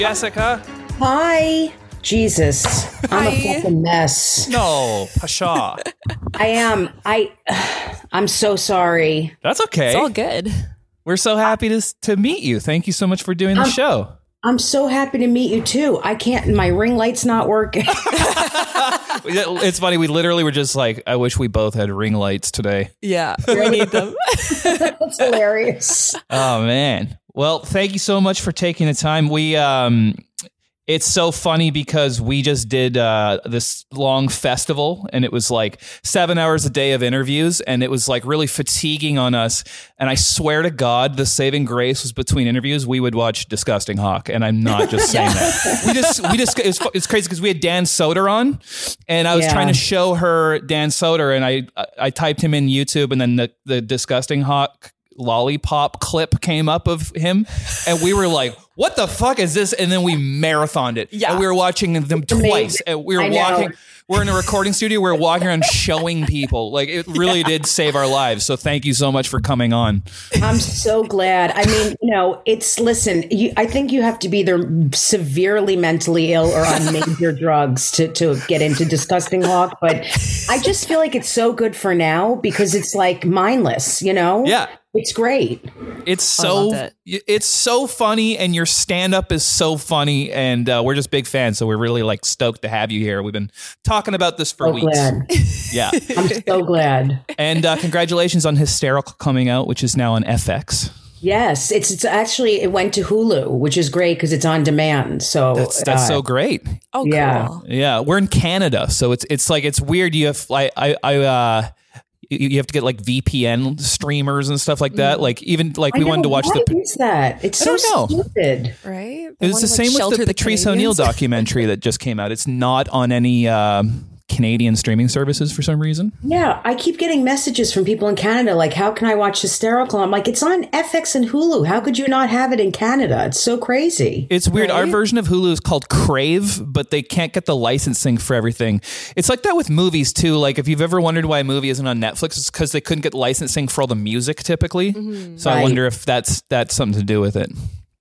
Jessica. Hi. Jesus, I'm a fucking mess. No, Pasha. I am. I. I'm so sorry. That's okay. It's all good. We're so happy to to meet you. Thank you so much for doing the Um, show. I'm so happy to meet you too. I can't. My ring light's not working. It's funny. We literally were just like, I wish we both had ring lights today. Yeah, we need them. That's hilarious. Oh man. Well, thank you so much for taking the time. We um it's so funny because we just did uh, this long festival and it was like seven hours a day of interviews and it was like really fatiguing on us. And I swear to God, the saving grace was between interviews. We would watch Disgusting Hawk, and I'm not just saying that. We just, we just, it's, it's crazy because we had Dan Soder on, and I was Yeah. trying to show her Dan Soder, and I, I typed him in YouTube, and then the the Disgusting Hawk lollipop clip came up of him and we were like what the fuck is this and then we marathoned it Yeah. and we were watching them twice amazing. and we were I know. walking we're in a recording studio we are walking around showing people like it really did save our lives so thank you so much for coming on I'm so glad. I mean, you know, it's listen. You, I think you have to be either severely mentally ill or on major drugs to to get into disgusting hawk. But I just feel like it's so good for now because it's like mindless. You know? Yeah. It's great. it's so loved it's so funny and your stand up is so funny and uh, we're just big fans so we're really like stoked to have you here we've been talking about this for So weeks glad. yeah I'm so glad. and uh, congratulations on hysterical coming out which is now on fx Yes, it's it's actually it went to Hulu, which is great because it's on demand. So that's that's uh, so great Oh, Yeah. cool. Yeah, we're in Canada, so it's it's like it's weird. You have I I, I uh you you have to get like VPN streamers and stuff like that. Like even like I we wanted to know, watch why the. is that? It's I so don't know. stupid. Right? It was the same with the Patrice O'Neal documentary that just came out. It's not on any um, Canadian streaming services for some reason. Yeah, I keep getting messages from people in Canada like, "How can I watch Hysterical?" I'm like, "It's on FX and Hulu. How could you not have it in Canada? It's so crazy." It's weird. Our version of Hulu is called Crave, but they can't get the licensing for everything. It's like that with movies too. Like if you've ever wondered why a movie isn't on Netflix, it's because they couldn't get licensing for all the music typically. Mm-hmm. So I wonder if that's that's something to do with it.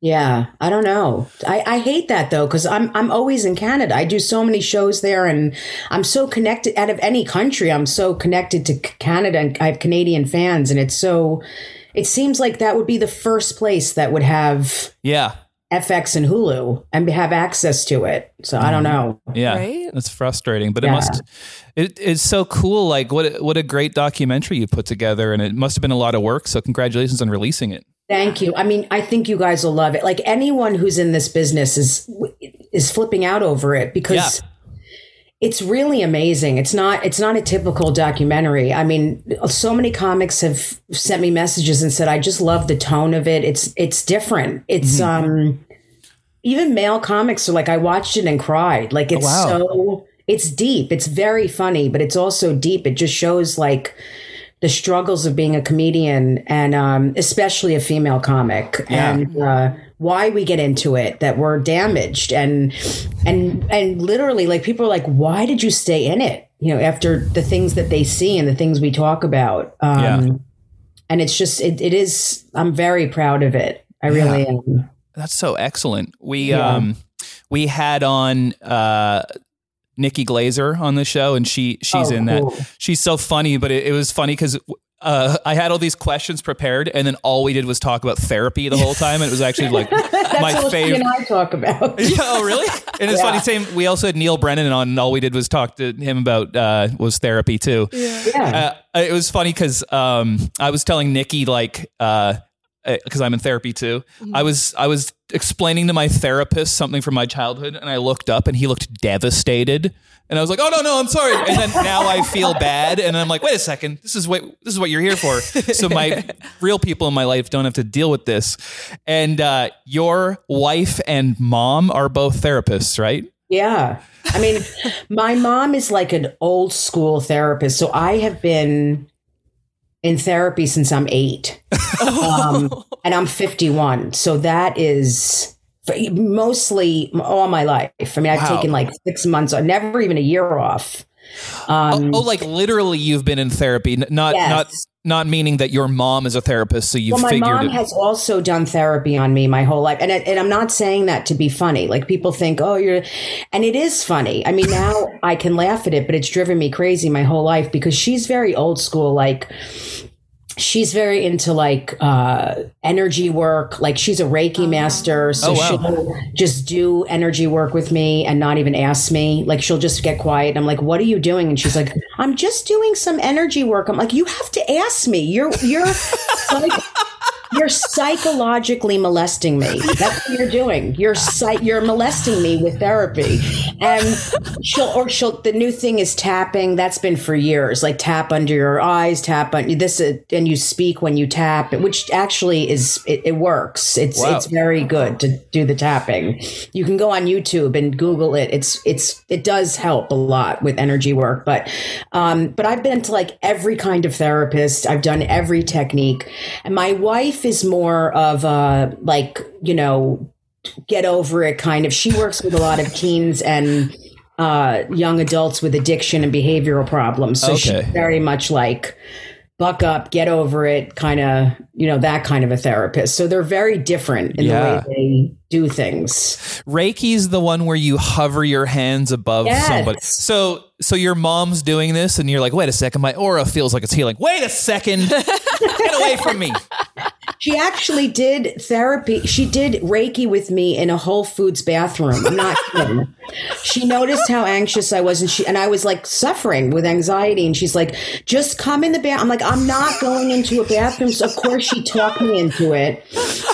Yeah, I don't know. I, I hate that though because I'm I'm always in Canada. I do so many shows there, and I'm so connected. Out of any country, I'm so connected to Canada, and I have Canadian fans, and it's so. It seems like that would be the first place that would have Yeah. FX and Hulu and have access to it. So I don't mm-hmm. know. Yeah, Right? that's frustrating, but it must. It, it's so cool. Like what? What a great documentary you put together, and it must have been a lot of work. So congratulations on releasing it. Thank you. I mean, I think you guys will love it. Like anyone who's in this business is is flipping out over it because Yeah. it's really amazing. It's not it's not a typical documentary. I mean, so many comics have sent me messages and said I just love the tone of it. It's it's different. It's um even male comics are like I watched it and cried. Like it's wow. so it's deep. It's very funny, but it's also deep. It just shows like the struggles of being a comedian and um, especially a female comic Yeah. and uh, why we get into it that we're damaged and and and literally like people are like why did you stay in it you know after the things that they see and the things we talk about um, Yeah. and it's just it, it is i'm very proud of it i really am That's so excellent. We um we had on uh Nikki Glazer on the show, and she she's Oh, in that. cool. She's so funny, but it, it was funny because. Uh, I had all these questions prepared, and then all we did was talk about therapy the whole time. And it was actually like my That's what she favorite. and i talk about Yeah, oh, really? And it's Yeah. funny. Same. We also had Neal Brennan on, and all we did was talk to him about uh, was therapy too. yeah Uh, it was funny because um, I was telling Nikki like because I'm in therapy too. I was I was explaining to my therapist something from my childhood, and I looked up, and he looked devastated. And I was like, "Oh no, no, I'm sorry." And then now I feel bad, and I'm like, "Wait a second, this is what this is what you're here for." So my real people in my life don't have to deal with this. And uh, your wife and mom are both therapists, right? Yeah. I mean, my mom is like an old school therapist. So I have been in therapy since I'm eight. Um, and I'm 51. So that is mostly all my life. I mean, I've Wow. taken like six months, or never even a year off. Um, oh, like literally, you've been in therapy, not Yes. not not meaning that your mom is a therapist, so you've well, my figured mom it. has also done therapy on me my whole life, and and I'm not saying that to be funny. Like people think, oh, you're, and it is funny. I mean, now I can laugh at it, but it's driven me crazy my whole life because she's very old school. Like she's very into like uh energy work. Like she's a reiki master so Oh, wow. she'll just do energy work with me and not even ask me. Like she'll just get quiet. And i'm like what are you doing? And she's like i'm just doing some energy work. I'm like you have to ask me. You're you're like you're psychologically molesting me. That's what you're doing. You're psych- you're molesting me with therapy, and she'll or she'll. The new thing is tapping. That's been for years. Like tap under your eyes, tap on this, uh, and you speak when you tap, which actually is it, it works. It's Wow. it's very good to do the tapping. You can go on YouTube and Google it. It's it's it does help a lot with energy work. But um, but I've been to like every kind of therapist. I've done every technique, and my wife is more of a like you know get over it kind of. She works with a lot of teens and uh, young adults with addiction and behavioral problems. So Okay. she's very much like buck up, get over it, kind of, you know, that kind of a therapist. So they're very different in Yeah. the way they do things. Reiki's the one where you hover your hands above Yes. somebody. So so your mom's doing this and you're like, wait a second, my aura feels like it's healing. Wait a second. Get away from me. She actually did therapy. She did Reiki with me in a Whole Foods bathroom. I'm not kidding. She noticed how anxious I was, and she and I was like suffering with anxiety. And she's like, "Just come in the bath." I'm like, "I'm not going into a bathroom." So of course she talked me into it,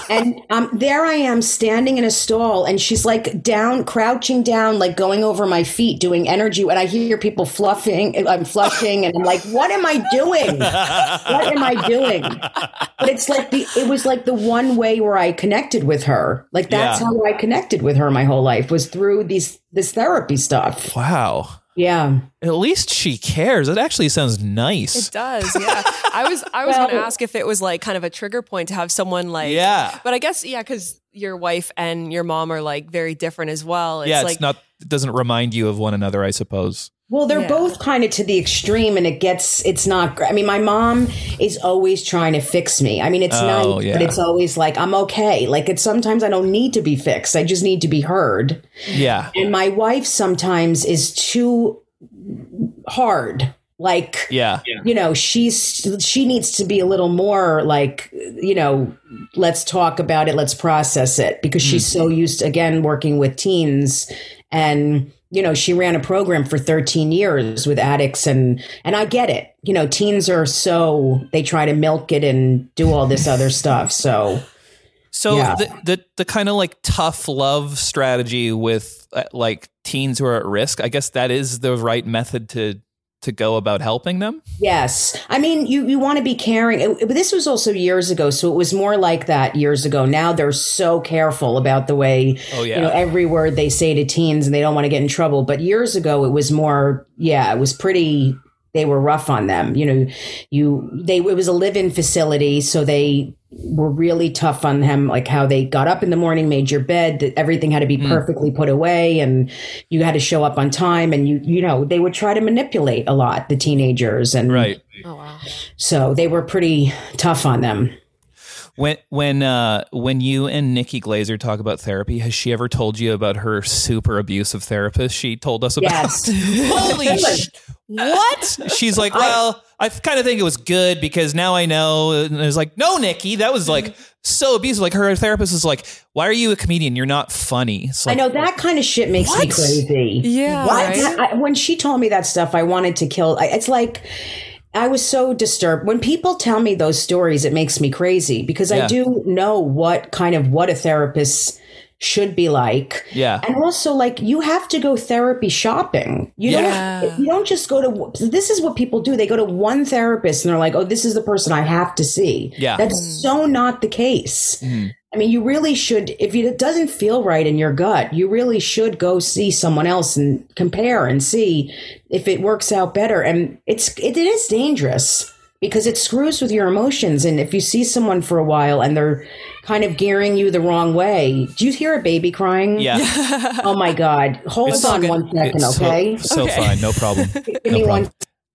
and um, there I am standing in a stall, and she's like down, crouching down, like going over my feet, doing energy. And I hear people fluffing. I'm flushing, and I'm like, "What am I doing? What am I doing?" but it's like the it was like the one way where I connected with her. Like that's Yeah. how I connected with her my whole life was through these this therapy stuff. Wow. Yeah. At least she cares. It actually sounds nice. It does, yeah. I was I was going to ask if it was like kind of a trigger point to have someone like Yeah. But I guess yeah, because your wife and your mom are like very different as well. It's yeah, like it's not it doesn't remind you of one another, I suppose. Well, they're Yeah. both kind of to the extreme, and it gets it's not. I mean, my mom is always trying to fix me. I mean, it's Oh, nice, yeah. but it's always like I'm okay. Like it's sometimes I don't need to be fixed. I just need to be heard. Yeah. And my wife sometimes is too hard. Like Yeah. you know she's she needs to be a little more like you know let's talk about it let's process it because she's mm. so used to, again working with teens and you know she ran a program for 13 years with addicts and and I get it you know teens are so they try to milk it and do all this other stuff so So Yeah. the, the the kind of like tough love strategy with uh, like teens who are at risk, I guess that is the right method to to go about helping them. Yes. I mean, you, you want to be caring. But this was also years ago. So it was more like that years ago. Now they're so careful about the way, Oh, yeah. you know, every word they say to teens and they don't want to get in trouble. But years ago, it was more, yeah, it was pretty, they were rough on them. You know, you, they, it was a live in facility. So they, were really tough on them, like how they got up in the morning, made your bed, that everything had to be perfectly put away, and you had to show up on time. And you, you know, they would try to manipulate a lot the teenagers, and Right. oh wow. so they were pretty tough on them. When when uh when you and Nikki Glazer talk about therapy, has she ever told you about her super abusive therapist she told us about? Yes. Holy sh- what? She's like, well, I, kind of think it was good because now I know. And was like, no, Nikki, that was like mm-hmm. so abusive. Like her therapist is like, why are you a comedian? You're not funny. It's I know that kind of shit makes me crazy. Yeah, What? right? I, when she told me that stuff, I wanted to kill. I, it's like I was so disturbed. When people tell me those stories, it makes me crazy because Yeah. I do know what kind of what a therapist should be like. Yeah. And also like you have to go therapy shopping. You Yeah. don't you don't just go to this is what people do. They go to one therapist and they're like, "Oh, this is the person I have to see." Yeah. That's hmm. so not the case. Hmm. I mean, you really should if it doesn't feel right in your gut, you really should go see someone else and compare and see if it works out better. And it's it is dangerous because it screws with your emotions. And if you see someone for a while and they're kind of gearing you the wrong way, do you hear a baby crying? Yeah. Oh my God. Hold It's on so one second, It's so- okay? So, Okay. fine. No problem. Give No me problem. one.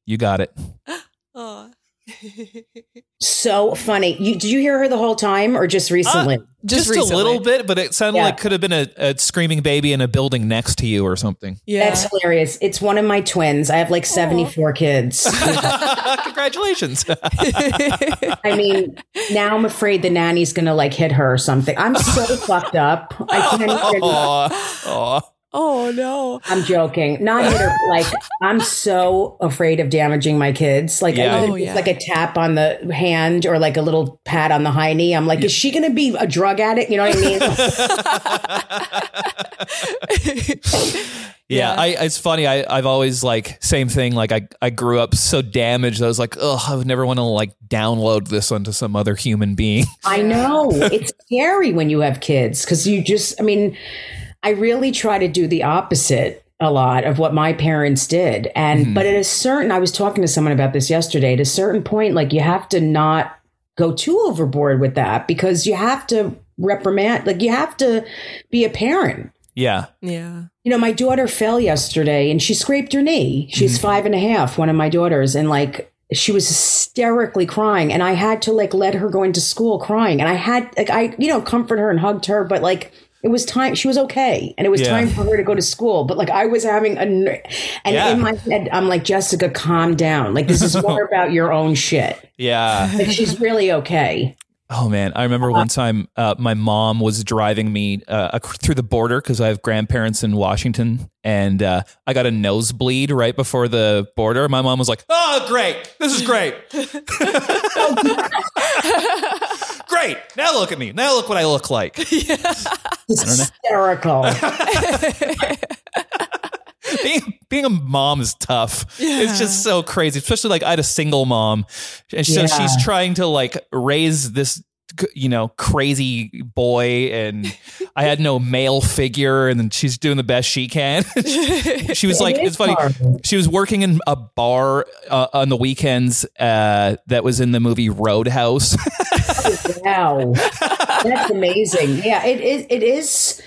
You got it. Oh. So funny. You, did you hear her the whole time or just uh, recently? Just, Just, a little bit, but it sounded Yeah. like could have been a, a screaming baby in a building next to you or something. Yeah. That's hilarious. It's one of my twins. I have like 74 kids. Congratulations. I mean, now I'm afraid the nanny's going to like hit her or something. I'm so fucked up. I can't even. Aw. Aw. oh no. I'm joking. Not hit her. Like, I'm so afraid of damaging my kids. Like, Yeah. even Oh, it's yeah. like a tap on the hand or like a little pat on the high knee. I'm like, is she going to be a drug addict? You know what I mean? Yeah, I, it's funny. I, I've always like same thing. Like I, I grew up so damaged. I was like, oh, I would never want to like download this onto some other human being. I know. It's scary when you have kids because you just, I mean, I really try to do the opposite a lot of what my parents did. And, mm-hmm. but at a certain, I was talking to someone about this yesterday. At a certain point, like you have to not go too overboard with that because you have to reprimand, like you have to be a parent. Yeah, Yeah. You know, my daughter fell yesterday and she scraped her knee. She's mm-hmm. five and a half, one of my daughters, and like she was hysterically crying. And I had to like let her go into school crying. And I had like I, you know, comfort her and hugged her, but like it was time she was okay and it was Yeah. time for her to go to school. But like I was having a ner- and Yeah. in my head, I'm like, Jessica, calm down. Like this is more about your own shit. yeah. Like she's really okay. Oh man, I remember one time uh, my mom was driving me uh, through the border because I have grandparents in Washington, and uh, I got a nosebleed right before the border. My mom was like, "Oh, great! This is great! great! Now look at me! Now look what I look like." Hysterical. being, being a mom is tough. It's just so crazy, especially like I had a single mom, and so Yeah. she's trying to like raise this, you know, crazy boy, and I had no male figure, and then she's doing the best she can. she was like, It is it's funny. hard. She was working in a bar uh, on the weekends uh, that was in the movie Roadhouse. Wow. That's amazing. Yeah, it is it is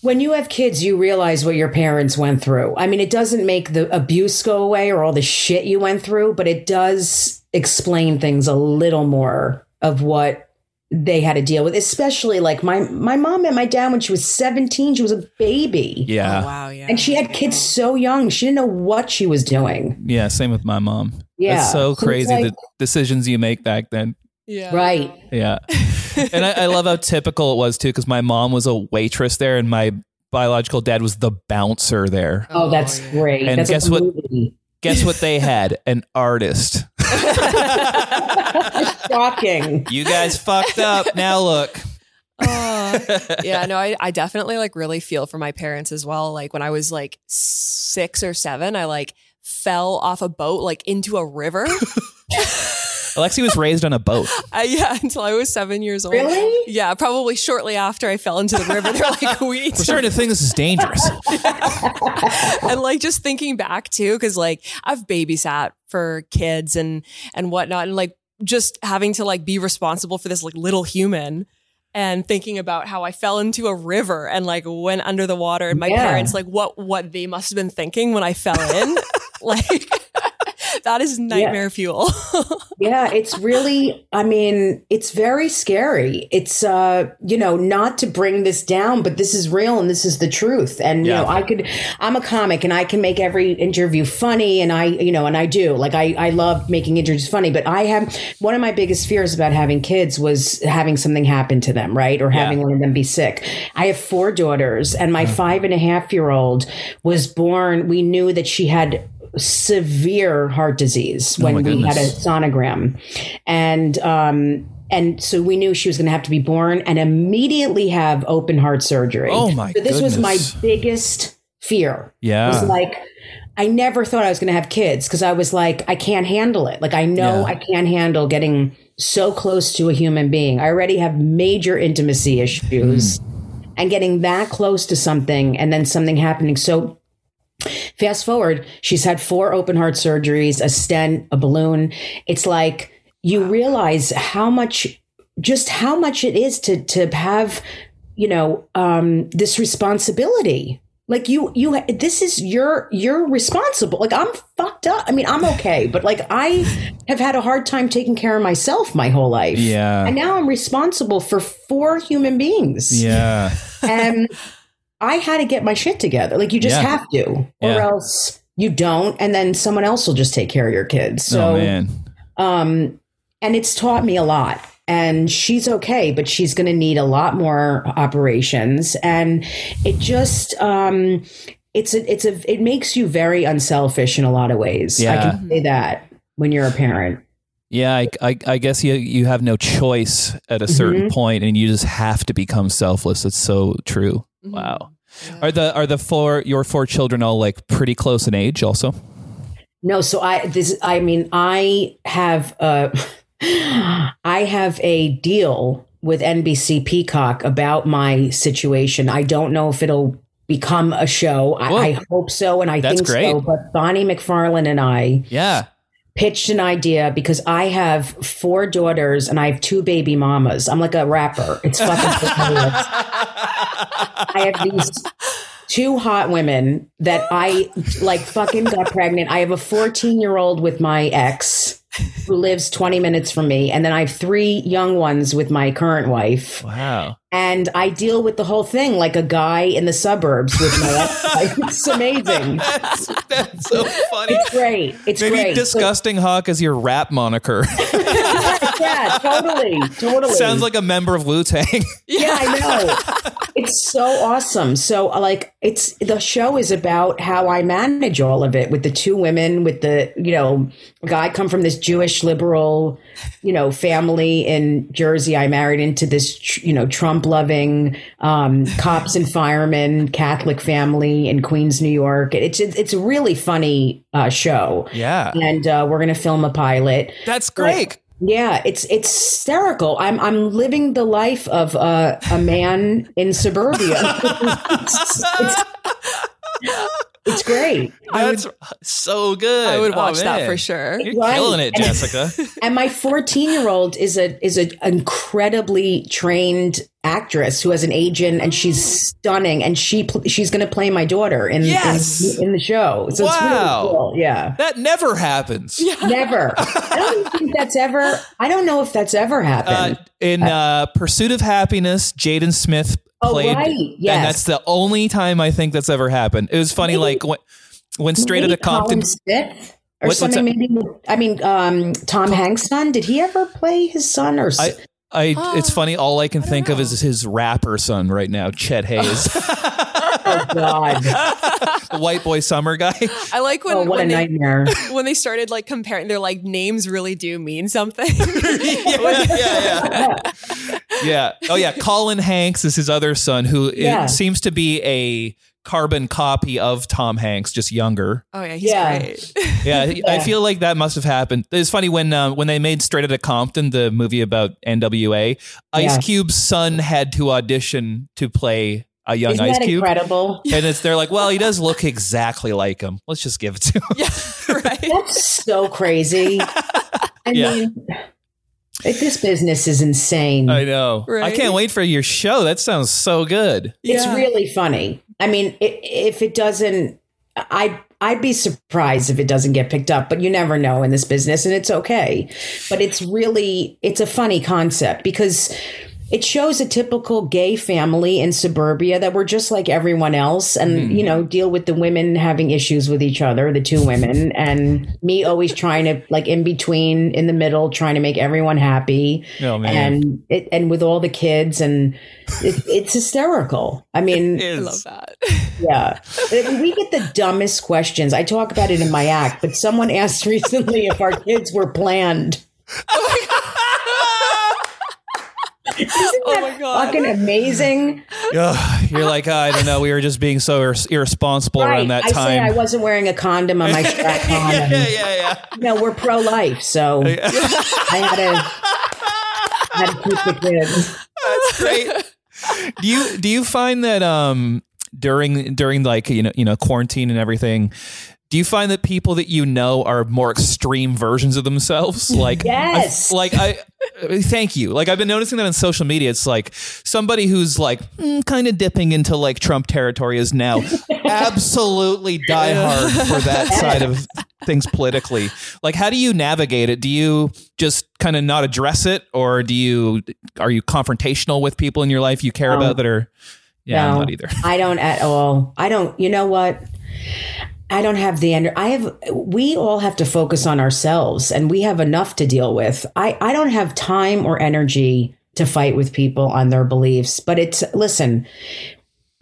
when you have kids, you realize what your parents went through. I mean, it doesn't make the abuse go away or all the shit you went through, but it does explain things a little more of what they had to deal with. Especially like my my mom met my dad when she was 17. She was a baby. yeah, Oh, wow. Yeah. And she had kids so young. She didn't know what she was doing. yeah. Same with my mom. Yeah. it's so So it's crazy like- the decisions you make back then. Yeah. Right. Yeah. and I, I love how typical it was too, because my mom was a waitress there and my biological dad was the bouncer there. Oh, oh that's yeah. great. And that's guess what- movie. Guess what they had? An artist. Shocking. You guys fucked up. Now look. Oh, yeah, no, I, I definitely like really feel for my parents as well. Like when I was like six or seven, I like fell off a boat like into a river. Alexi was raised on a boat. I, yeah, until I was seven years old. Really? Yeah, probably shortly after I fell into the river. They're like, we. We're to starting to think this is dangerous. and like just thinking back too, because like I've babysat for kids and and whatnot, and like just having to like be responsible for this like little human. And thinking about how I fell into a river and like went under the water, and my Yeah. parents like what what they must have been thinking when I fell in, like that is nightmare fuel. Yeah, it's really, I mean, it's very scary. It's, uh, you know, not to bring this down, but this is real and this is the truth. And, you know, I could, I'm a comic and I can make every interview funny and I, you know, and I do. Like, I, I love making interviews funny, but I have, one of my biggest fears about having kids was having something happen to them, right? Or having Yeah. one of them be sick. I have four daughters and my five and a half year old was born, we knew that she had severe heart disease when my we had a sonogram. And um and so we knew she was going to have to be born and immediately have open heart surgery. Oh, my so this was my biggest fear. Yeah. It was like i never thought i was going to have kids because i was like i can't handle it. Like i know Yeah. i can't handle getting so close to a human being. I already have major intimacy issues Hmm. and getting that close to something and then something happening. So fast forward, she's had four open heart surgeries, a stent, a balloon. It's like you realize how much, just how much it is to to have, you know, um, this responsibility. Like you, you, this is your, you're responsible. Like I'm fucked up. I mean, I'm okay, but like I have had a hard time taking care of myself my whole life. Yeah. And now I'm responsible for four human beings. Yeah. And I had to get my shit together. Like you just Yeah. have to, or Yeah. else you don't, and then someone else will just take care of your kids. So, oh man. um, and it's taught me a lot. And she's okay, but she's going to need a lot more operations. And it just, um, it's a, it's a, it makes you very unselfish in a lot of ways. I Yeah. can say that when you're a parent. Yeah, I, I, I guess you you have no choice at a certain Mhm. point, and you just have to become selfless. It's so true. Mm-hmm. Wow. Are the are the four your four children all like pretty close in age? Also. No, so I this I mean I have uh I have a deal with NBC Peacock about my situation. I don't know if it'll become a show. I, I hope so and I That's think great. so. But Bonnie McFarlane and I Yeah. pitched an idea because I have four daughters and I have two baby mamas. I'm like a rapper. It's fucking hilarious. I have these two hot women that I like fucking got pregnant. I have a 14 year old with my ex who lives 20 minutes from me. And then I have three young ones with my current wife. Wow. And I deal with the whole thing like a guy in the suburbs with my ex. It's amazing. That's, that's so funny. It's great. It's Maybe great. So- disgusting hawk is your rap moniker. yeah, totally. Totally. Sounds like a member of Wu Tang. Yeah, I know. It's so awesome. So like it's the show is about how I manage all of it with the two women with the, you know, guy come from this Jewish liberal, you know, family in Jersey. I married into this, you know, Trump loving um, cops and firemen Catholic family in Queens, New York. It's it's a really funny uh, show. Yeah. And uh, we're going to film a pilot. That's great. Yeah, it's it's hysterical. I'm I'm living the life of uh, a man in suburbia. it's, it's, it's great. That's so good. I would Oh, watch that for sure. You're Right. killing it, And- Jessica. And my 14 year old is a is an incredibly trained actress who has an agent, and she's stunning. And she pl- she's going to play my daughter in Yes. in, in the show. So Wow. it's really cool. Yeah. that never happens. Never. I don't think that's ever. I don't know if that's ever Uh, happened. in uh, Pursuit of Happiness, Jaden Smith Oh, played, right. and that's the only time I think that's ever happened. It was funny, Maybe- like when, when Straight maybe Outta Compton. Colin Smith or What- something. Maybe I mean um, Tom Hanks' son. Did he ever play his son or? s- I, I, Oh, it's funny. All I can I don't think of is his rapper son right now, Chet Hanks, oh God! the white boy summer guy. I like when oh, what a when, they, nightmare! when they started like comparing. They're like names really do mean something. yeah, yeah, yeah. Yeah. Oh yeah, Colin Hanks is his other son, who it Yeah. seems to be a carbon copy of Tom Hanks, just younger. oh yeah, he's Yeah. great. Yeah, I feel like that must have happened. It's funny when uh, when they made Straight Outta Compton, the movie about NWA. Ice Yeah. Cube's son had to audition to play a young Isn't Ice Cube, incredible? and it's they're like, well, he does look exactly like him. Let's just give it to him. Yeah, right. That's so crazy. I Yeah. mean, this business is insane. I know. I can't wait for your show. That sounds so good. It's Yeah. really funny. I mean, i if it doesn't, I I'd be surprised if it doesn't get picked up. But you never know in this business, and it's okay. But it's really it's a funny concept because it shows a typical gay family in suburbia that we're just like everyone else, and hmm. you know deal with the women having issues with each other, the two women, and me always trying to like in between, in the middle, trying to make everyone happy Oh man. and it, and with all the kids and it, it's hysterical. I mean, I love that. yeah, we get the dumbest questions. I talk about it in my act, but someone asked recently if our kids were planned. Oh Isn't Oh that my God. fucking amazing? Ugh, you're like, I don't know. We were just being so ir- irresponsible around that I say I wasn't wearing a condom on my strap on. yeah, yeah, yeah, yeah. You know, we're pro life, so I had to had to keep the kids. That's great. do you do you find that um during during like you know you know quarantine and everything. Do you find that people that you know are more extreme versions of themselves? Like Yes. I, like I thank you. Like I've been noticing that on social media. It's like somebody who's like mm, kind of dipping into like Trump territory is now absolutely die hard for that side of things politically. Like how do you navigate it? Do you just kind of not address it or do you are you confrontational with people in your life you care about that are yeah, No, not either. I don't at all. I don't. You know what? I don't have the end. I have. We all have to focus on ourselves, and we have enough to deal with. I. I don't have time or energy to fight with people on their beliefs. But it's listen.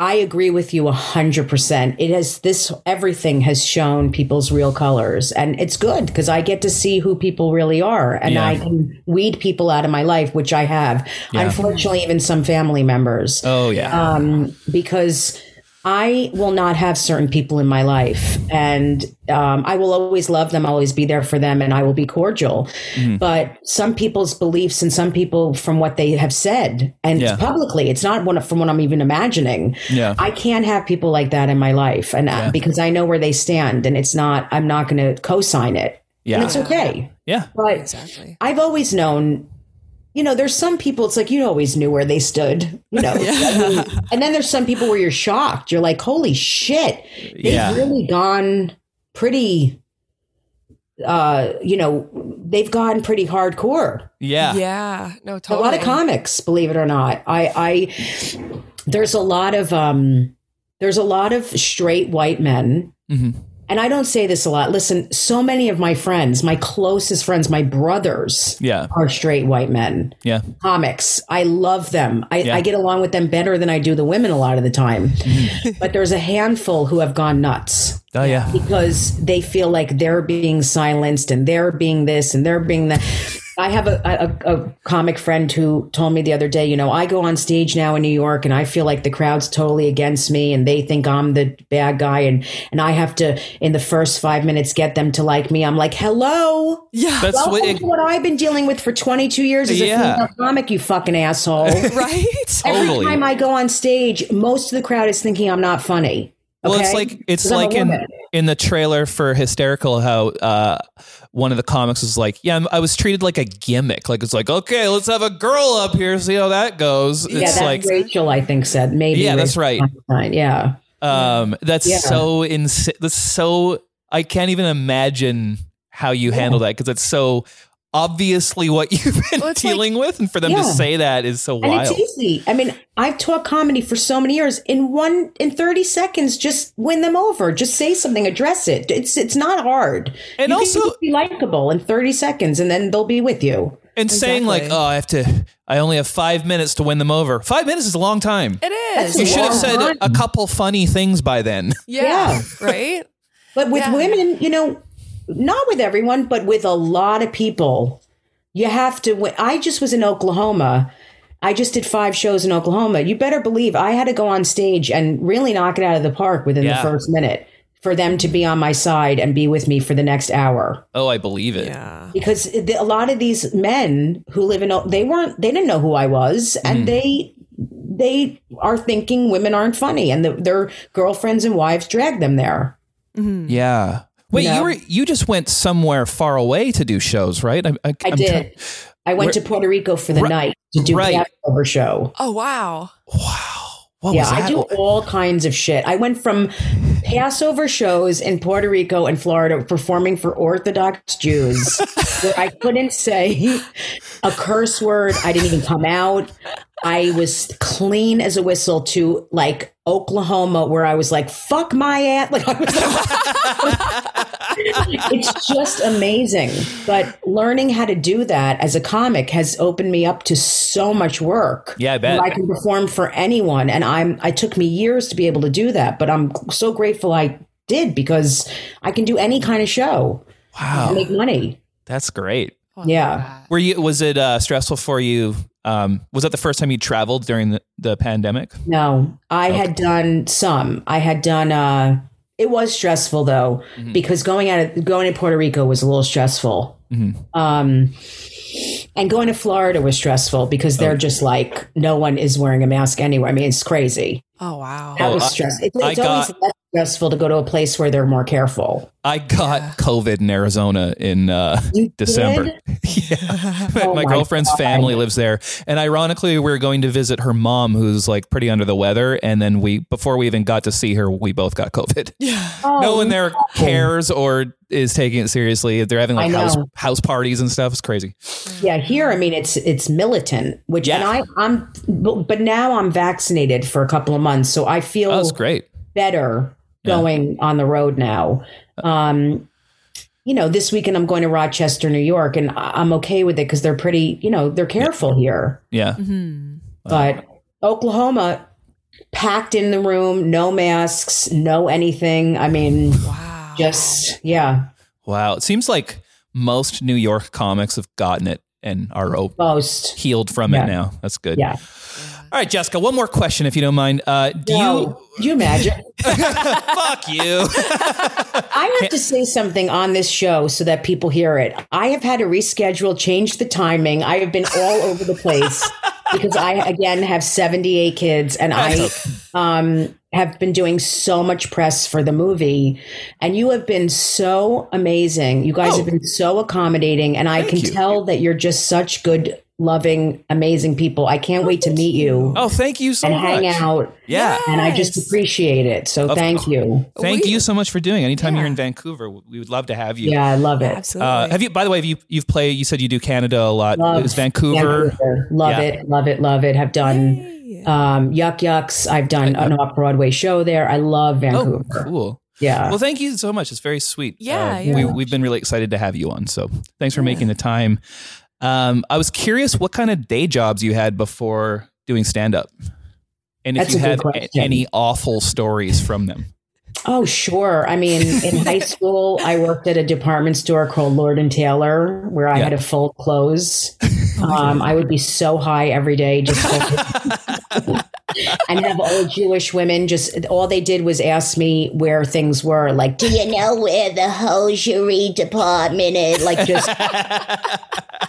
I agree with you a hundred percent. It has this everything has shown people's real colors, and it's good because I get to see who people really are, and Yeah. I can weed people out of my life, which I have. Unfortunately, even some family members Oh yeah. um, because I will not have certain people in my life, and um, I will always love them, always be there for them, and I will be cordial. Mm-hmm. But some people's beliefs and some people from what they have said and Yeah. publicly, it's not what, from what I'm even imagining. Yeah. I can't have people like that in my life, and uh, because I know where they stand, and it's not. I'm not going to co-sign it, yeah. and it's okay. yeah. But Exactly. I've always known, you know, there's some people, it's like you always knew where they stood, you know. I mean, and then there's some people where you're shocked. You're like, holy shit, they've Yeah. really gone pretty, uh, you know, they've gone pretty hardcore. Yeah. Yeah. No, A lot of comics, believe it or not. I, I, there's a lot of, um, there's a lot of straight white men Mhm. And I don't say this a lot. Listen, so many of my friends, my closest friends, my brothers, Yeah. are straight white men. Yeah. Comics, I love them. I, Yeah. I get along with them better than I do the women a lot of the time. Mm-hmm. but there's a handful who have gone nuts Oh yeah. because they feel like they're being silenced and they're being this and they're being that. I have a, a, a comic friend who told me the other day, you know, I go on stage now in New York and I feel like the crowd's totally against me and they think I'm the bad guy and and I have to in the first five minutes get them to like me. I'm like, hello. Yeah. That's Welcome what it, to what I've been dealing with for 22 years as a female comic, you fucking asshole. right. Every Totally. time I go on stage, most of the crowd is thinking I'm not funny. Well, it's like it's like in in the trailer for Hysterical how uh, one of the comics was like, "Yeah, I'm- was treated like a gimmick. Like it's like, okay, let's have a girl up here, see how that goes." Yeah, It's like, Rachel, I think, said maybe. Yeah, that's right. Yeah. um, that's Yeah. so insane. That's so I can't even imagine how you handle that because it's so obviously what you've been Well, it's like- dealing with, and for them to say that is so wild. And wild. it's easy. I mean, I've taught comedy for so many years. In one in 30 seconds, just win them over. Just say something, address it. It's it's not hard. And You can also- just be likable in 30 seconds and then they'll be with you. and saying like, "Oh, I have to. I only have five minutes to win them over. Five minutes is a long time." It is. You should have said time. a couple funny things by then. yeah. Yeah. Right. But with Yeah. women, you know, not with everyone, but with a lot of people, you have to. I just was in Oklahoma. I just did five shows in Oklahoma. You better believe I had to go on stage and really knock it out of the park within Yeah. the first minute for them to be on my side and be with me for the next hour. Oh, I believe it. Yeah. Because a lot of these men who live in O- they weren't they didn't know who I was Mm. and they they are thinking women aren't funny and the, their girlfriends and wives drag them there. Yeah. Wait, You you were you just went somewhere far away to do shows, right? I, I, I I'm did. try- I went Where- to Puerto Rico for the Right- night to do right. the Passover show. Oh wow. wow. What yeah. I do all kinds of shit. I went from Passover shows in Puerto Rico and Florida performing for Orthodox Jews where I couldn't say a curse word. I didn't even come out. I was clean as a whistle to like Oklahoma where I was like, fuck my ass. Like I was it's just amazing. But learning how to do that as a comic has opened me up to so much work. Yeah, I bet. I can perform for anyone, and I'm. I took me years to be able to do that, but I'm so grateful I did because I can do any kind of show wow. make money. That's great. Oh, Yeah. Were you was it uh, stressful for you? Um, was that the first time you traveled during the, the pandemic? No, I had done some. I had done. uh It was stressful though because going out of, going to Puerto Rico was a little stressful. Um, And going to Florida was stressful because they're just like no one is wearing a mask anywhere. I mean, it's crazy. Oh wow. That Oh, was stressful. It's, I it's always got- less stressful to go to a place where they're more careful. I got COVID in Arizona in uh, December. yeah. My, Oh my my girlfriend's God. family lives there. And ironically, we are going to visit her mom, who's like pretty under the weather. And then we, before we even got to see her, we both got COVID. Oh, no one there cares or is taking it seriously. They're having like house, house parties and stuff. It's crazy. Yeah, here I mean it's it's militant, which and I I'm but but now I'm vaccinated for a couple of months, so I feel Oh, that's great. better going on the road now. Um, you know, this weekend I'm going to Rochester, New York, and I- I'm okay with it because they're pretty, you know, they're careful here. Yeah. Hmm. But Oklahoma, packed in the room, no masks, no anything. I mean, Wow. just yeah, Wow. It seems like most New York comics have gotten it and are o- most. healed from Yeah. it now. That's good. Yeah. All right, Jessica, one more question, if you don't mind. Uh, do No, Could you imagine? fuck you? I have to say something on this show so that people hear it. I have had to reschedule, change the timing. I have been all over the place because I again have 78 kids and I um have been doing so much press for the movie and you have been so amazing. You guys Oh. have been so accommodating and I can you. tell that you're just such good loving amazing people. I can't wait to meet you Oh, thank you so and much. hang out Yeah. and I just appreciate it. So Of thank course. you. Thank We- you so much for doing. it. Anytime you're in Vancouver, we would love to have you. Yeah, I love it. Absolutely. Uh, have you? By the way, have you you've played? You said you do Canada a lot. Love Is Vancouver? Vancouver. Love Yeah. it, love it, love it. Have done Yay. um, Yuk Yuk's. I've done an off Broadway show there. I love Oh, Vancouver. cool. Yeah. Well, thank you so much. It's very sweet. Yeah, Uh, yeah. We, we've been really excited to have you on. So thanks for making the time. Um, I was curious what kind of day jobs you had before doing stand up, and if That's you had a- any awful stories from them. oh, sure. I mean, in high school, I worked at a department store called Lord and Taylor, where I Yeah. had a full clothes. Um, I would be so high every day, just and have old Jewish women just all they did was ask me where things were. Like, do you know where the hosiery department is? Like, just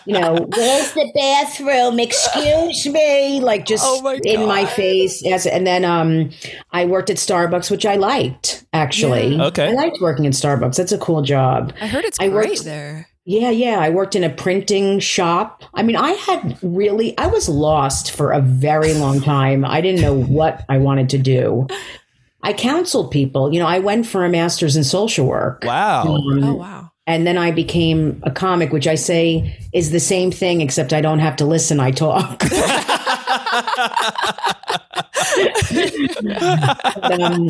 you know, where's the bathroom? Excuse me. Like just Oh my in my face. As and then um I worked at Starbucks, which I liked actually. Yeah. Okay. I liked working in Starbucks. That's a cool job. I heard it's I great worked- there. Yeah, yeah. I worked in a printing shop. I mean, I had really I was lost for a very long time. I didn't know what I wanted to do. I counseled people. You know, I went for a master's in social work. Wow. Um, Oh wow. And then I became a comic, which I say is the same thing, except I don't have to listen. I talk. Um,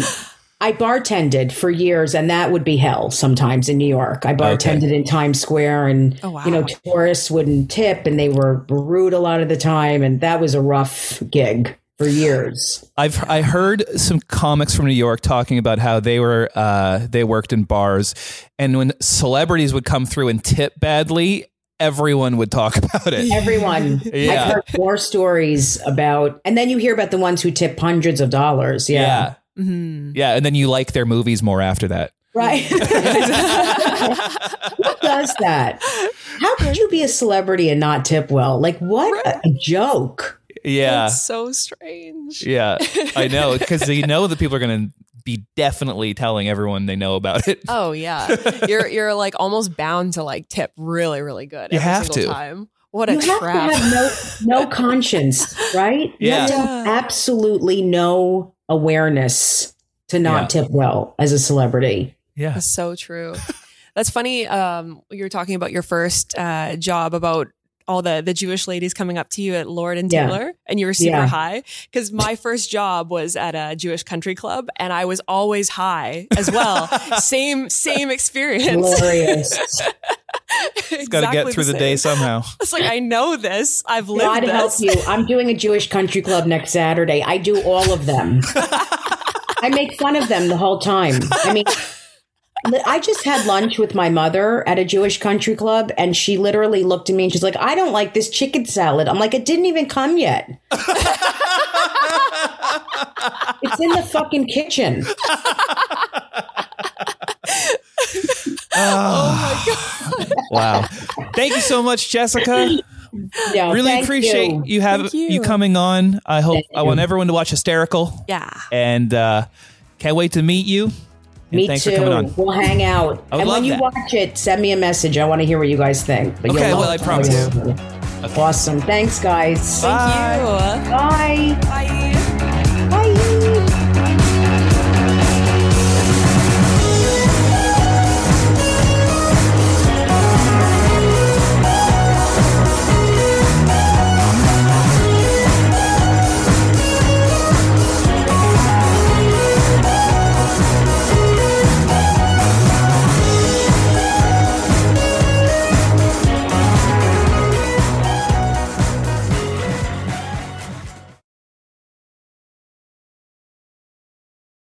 I bartended for years, and that would be hell sometimes in New York. I bartended in Times Square, and Oh, wow. you know tourists wouldn't tip, and they were rude a lot of the time, and that was a rough gig for years. I've I heard some comics from New York talking about how they were uh, they worked in bars, and when celebrities would come through and tip badly, everyone would talk about it. Everyone, Yeah. I've heard more stories about, and then you hear about the ones who tip hundreds of dollars. Yeah. Yeah, Mhm. Yeah, and then you like their movies more after that. right. Who does that? How could you be a celebrity and not tip well? Like, what a, a joke! Yeah. That's so strange. Yeah. I know because they know that people are going to be definitely telling everyone they know about it. Oh yeah. You're you're like almost bound to like tip really, really good You every have single to. time. What a You have to have no no conscience, right? You have to have Yeah. absolutely no awareness to not Yeah. tip well as a celebrity. Yeah. That's so true. That's funny. Um, you were talking about your first uh, job about all the the Jewish ladies coming up to you at Lord and Yeah. Taylor, and you were super Yeah. high. Because my first job was at a Jewish country club, and I was always high as well. same same experience. Hilarious. Got to get through the, day somehow. It's like I know this. I've lived God help you. I'm doing a Jewish country club next Saturday. I do all of them. I make fun of them the whole time. I mean, li- I just had lunch with my mother at a Jewish country club, and she literally looked at me and she's like, I don't like this chicken salad. I'm like, it didn't even come yet. it's in the fucking kitchen. Oh, my God. wow. Thank you so much, Jessica. No, really appreciate you. you, have you. you. coming on. I hope I want everyone to watch Hysterical, Yeah. and uh, can't wait to meet you. And Me thanks too. for coming on. We'll hang out. I would and love when you that. watch it, send me a message. I want to hear what you guys think. But Okay, you'll well, I promise. it. Awesome. Thanks, guys. Thank you. Bye. Bye.